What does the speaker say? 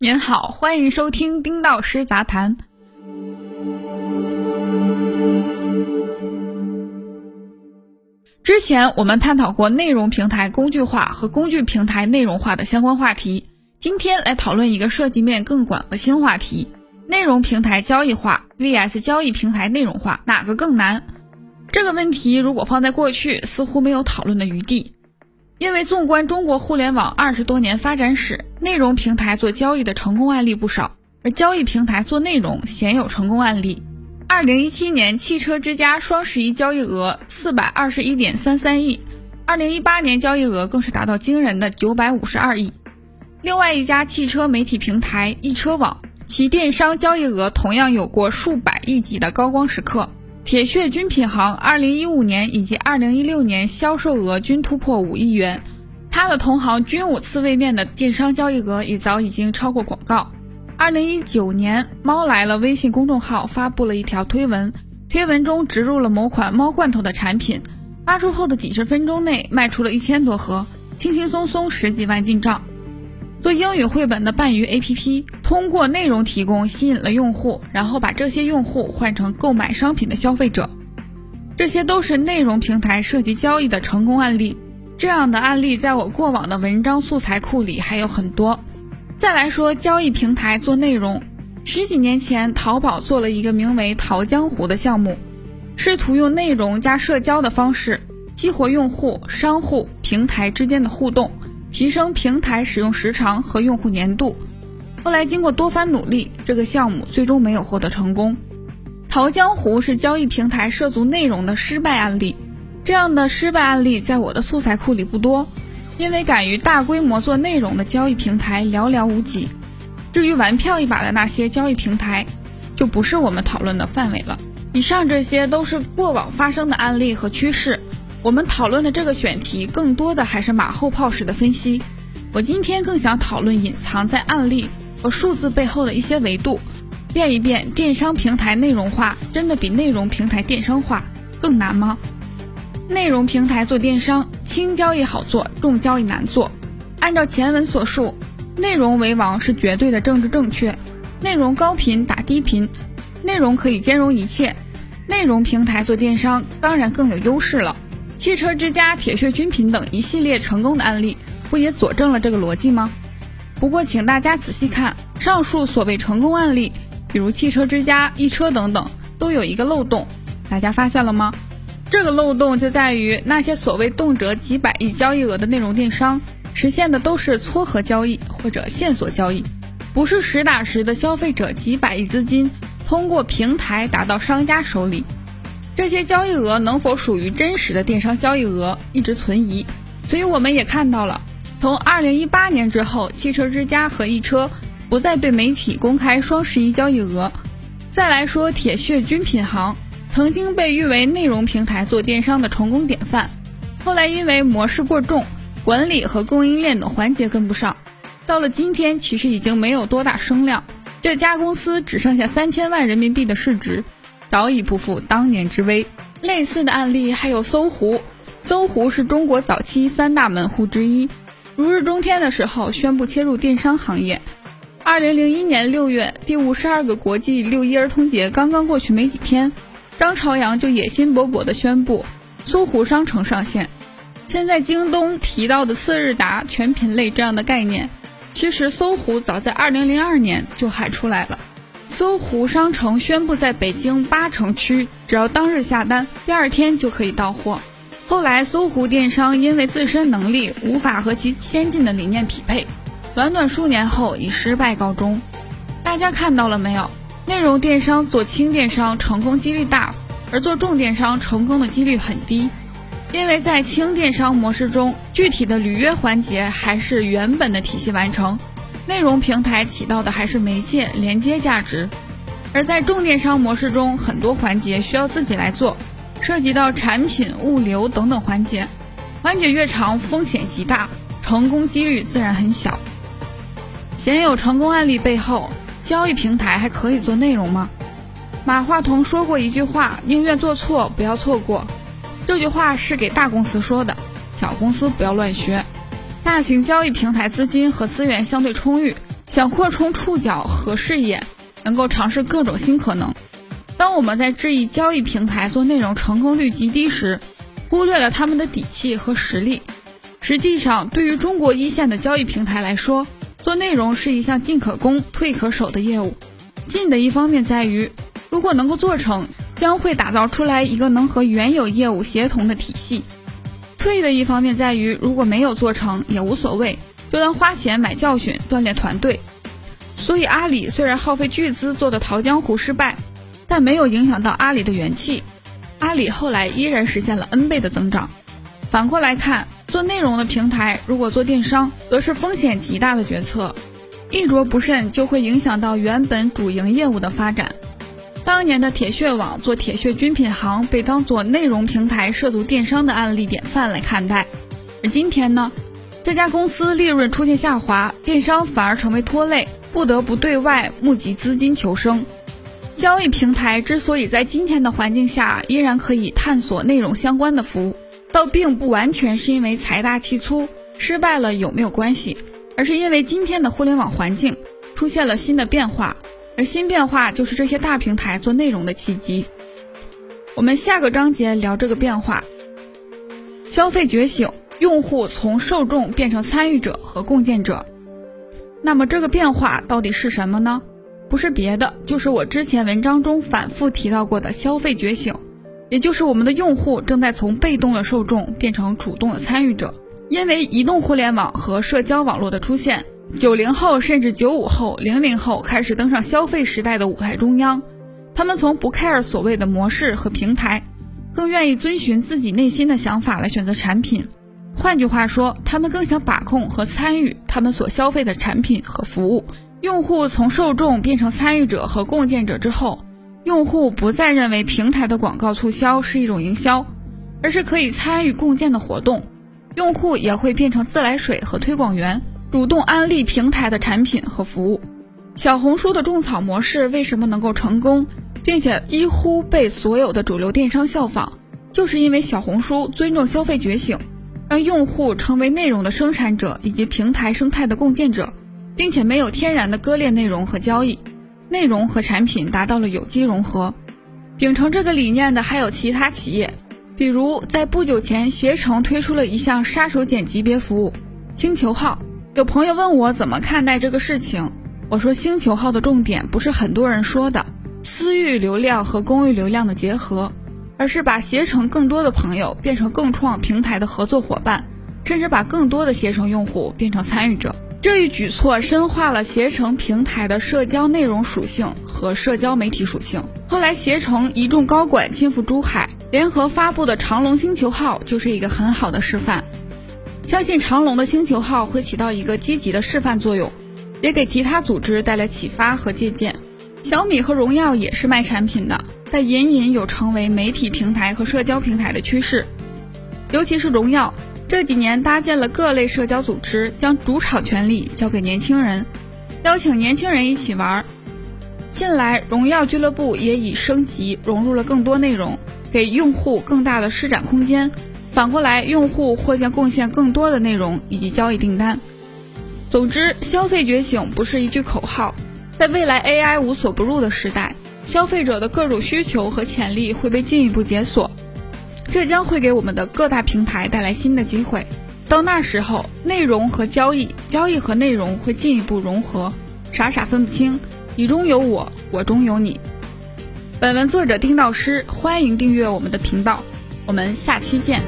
您好，欢迎收听丁道师杂谈。之前我们探讨过内容平台工具化和工具平台内容化的相关话题，今天来讨论一个涉及面更广的新话题：内容平台交易化 vs 交易平台内容化，哪个更难？这个问题如果放在过去，似乎没有讨论的余地。因为纵观中国互联网二十多年发展史，内容平台做交易的成功案例不少，而交易平台做内容鲜有成功案例。二零一七年汽车之家双十一交易额四百二十一点三三亿，二零一八年交易额更是达到惊人的九百五十二亿。另外一家汽车媒体平台易车网，其电商交易额同样有过数百亿级的高光时刻。铁血军品行二零一五年以及二零一六年销售额均突破五亿元，它的同行军武次位面的电商交易额也早已经超过广告。二零一九年，猫来了微信公众号发布了一条推文，推文中植入了某款猫罐头的产品，发出后的几十分钟内卖出了一千多盒，轻轻松松十几万进账。做英语绘本的伴鱼 APP，通过内容提供吸引了用户，然后把这些用户换成购买商品的消费者。这些都是内容平台涉及交易的成功案例。这样的案例在我过往的文章素材库里还有很多。再来说交易平台做内容，十几年前淘宝做了一个名为“淘江湖”的项目，试图用内容加社交的方式激活用户、商户、平台之间的互动。提升平台使用时长和用户粘度。后来经过多番努力，这个项目最终没有获得成功。淘江湖是交易平台涉足内容的失败案例。这样的失败案例在我的素材库里不多，因为敢于大规模做内容的交易平台寥寥无几。至于玩票一把的那些交易平台，就不是我们讨论的范围了。以上这些都是过往发生的案例和趋势。我们讨论的这个选题，更多的还是马后炮式的分析。我今天更想讨论隐藏在案例和数字背后的一些维度，变一变电商平台内容化真的比内容平台电商化更难吗？内容平台做电商，轻交易好做，重交易难做。按照前文所述，内容为王是绝对的政治正确，内容高频打低频，内容可以兼容一切。内容平台做电商当然更有优势了。汽车之家、铁血军品等一系列成功的案例，不也佐证了这个逻辑吗？不过，请大家仔细看，上述所谓成功案例，比如汽车之家、易车等等，都有一个漏洞，大家发现了吗？这个漏洞就在于那些所谓动辄几百亿交易额的内容电商，实现的都是撮合交易或者线索交易，不是实打实的消费者几百亿资金通过平台打到商家手里。这些交易额能否属于真实的电商交易额，一直存疑。所以我们也看到了，从二零一八年之后，汽车之家和易车不再对媒体公开双十一交易额。再来说铁血军品行，曾经被誉为内容平台做电商的成功典范，后来因为模式过重，管理和供应链等环节跟不上，到了今天其实已经没有多大声量。这家公司只剩下三千万人民币的市值。早已不复当年之威。类似的案例还有搜狐，搜狐是中国早期三大门户之一，如日中天的时候宣布切入电商行业。二零零一年六月，第五十二个国际六一儿童节刚刚过去没几天，张朝阳就野心勃勃地宣布搜狐商城上线。现在京东提到的次日达全品类这样的概念，其实搜狐早在二零零二年就喊出来了。搜狐商城宣布，在北京八城区，只要当日下单，第二天就可以到货。后来，搜狐电商因为自身能力无法和其先进的理念匹配，短短数年后以失败告终。大家看到了没有？内容电商做轻电商成功几率大，而做重电商成功的几率很低，因为在轻电商模式中，具体的履约环节还是原本的体系完成。内容平台起到的还是媒介连接价值，而在重电商模式中，很多环节需要自己来做，涉及到产品、物流等等环节，环节越长，风险极大，成功几率自然很小。鲜有成功案例背后，交易平台还可以做内容吗？马化腾说过一句话：“宁愿做错，不要错过。”这句话是给大公司说的，小公司不要乱学。大型交易平台资金和资源相对充裕，想扩充触角和视野，能够尝试各种新可能。当我们在质疑交易平台做内容成功率极低时，忽略了他们的底气和实力。实际上，对于中国一线的交易平台来说，做内容是一项进可攻、退可守的业务。进的一方面在于，如果能够做成，将会打造出来一个能和原有业务协同的体系；贵的一方面在于，如果没有做成也无所谓，就当花钱买教训，锻炼团队。所以，阿里虽然耗费巨资做的淘江湖失败，但没有影响到阿里的元气。阿里后来依然实现了 N 倍的增长。反过来看，做内容的平台如果做电商，则是风险极大的决策，一着不慎就会影响到原本主营业务的发展。当年的铁血网做铁血军品行，被当做内容平台涉足电商的案例典范来看待。而今天呢，这家公司利润出现下滑，电商反而成为拖累，不得不对外募集资金求生。交易平台之所以在今天的环境下依然可以探索内容相关的服务，倒并不完全是因为财大气粗，失败了有没有关系，而是因为今天的互联网环境出现了新的变化，而新变化就是这些大平台做内容的契机。我们下个章节聊这个变化。消费觉醒，用户从受众变成参与者和共建者。那么这个变化到底是什么呢？不是别的，就是我之前文章中反复提到过的消费觉醒，也就是我们的用户正在从被动的受众变成主动的参与者。因为移动互联网和社交网络的出现，九零后甚至九五后、零零后开始登上消费时代的舞台中央。他们从不 care 所谓的模式和平台，更愿意遵循自己内心的想法来选择产品。换句话说，他们更想把控和参与他们所消费的产品和服务。用户从受众变成参与者和共建者之后，用户不再认为平台的广告促销是一种营销，而是可以参与共建的活动。用户也会变成自来水和推广员，主动安利平台的产品和服务。小红书的种草模式为什么能够成功，并且几乎被所有的主流电商效仿，就是因为小红书尊重消费觉醒，让用户成为内容的生产者以及平台生态的共建者。并且没有天然的割裂内容和交易，内容和产品达到了有机融合。秉承这个理念的还有其他企业，比如在不久前，携程推出了一项杀手锏级别服务——星球号。有朋友问我怎么看待这个事情，我说星球号的重点不是很多人说的私域流量和公域流量的结合，而是把携程更多的朋友变成共创平台的合作伙伴，甚至把更多的携程用户变成参与者。这一举措深化了携程平台的社交内容属性和社交媒体属性。后来，携程一众高管亲赴珠海，联合发布的长龙星球号就是一个很好的示范。相信长龙的星球号会起到一个积极的示范作用，也给其他组织带来启发和借鉴。小米和荣耀也是卖产品的，但隐隐有成为媒体平台和社交平台的趋势，尤其是荣耀。这几年搭建了各类社交组织，将主场权力交给年轻人，邀请年轻人一起玩。近来，荣耀俱乐部也已升级，融入了更多内容，给用户更大的施展空间。反过来，用户或将贡献更多的内容以及交易订单。总之，消费觉醒不是一句口号，在未来 AI 无所不入的时代，消费者的各种需求和潜力会被进一步解锁。这将会给我们的各大平台带来新的机会。到那时候，内容和交易，交易和内容会进一步融合，傻傻分不清，你中有我，我中有你。本文作者丁道师，欢迎订阅我们的频道，我们下期见。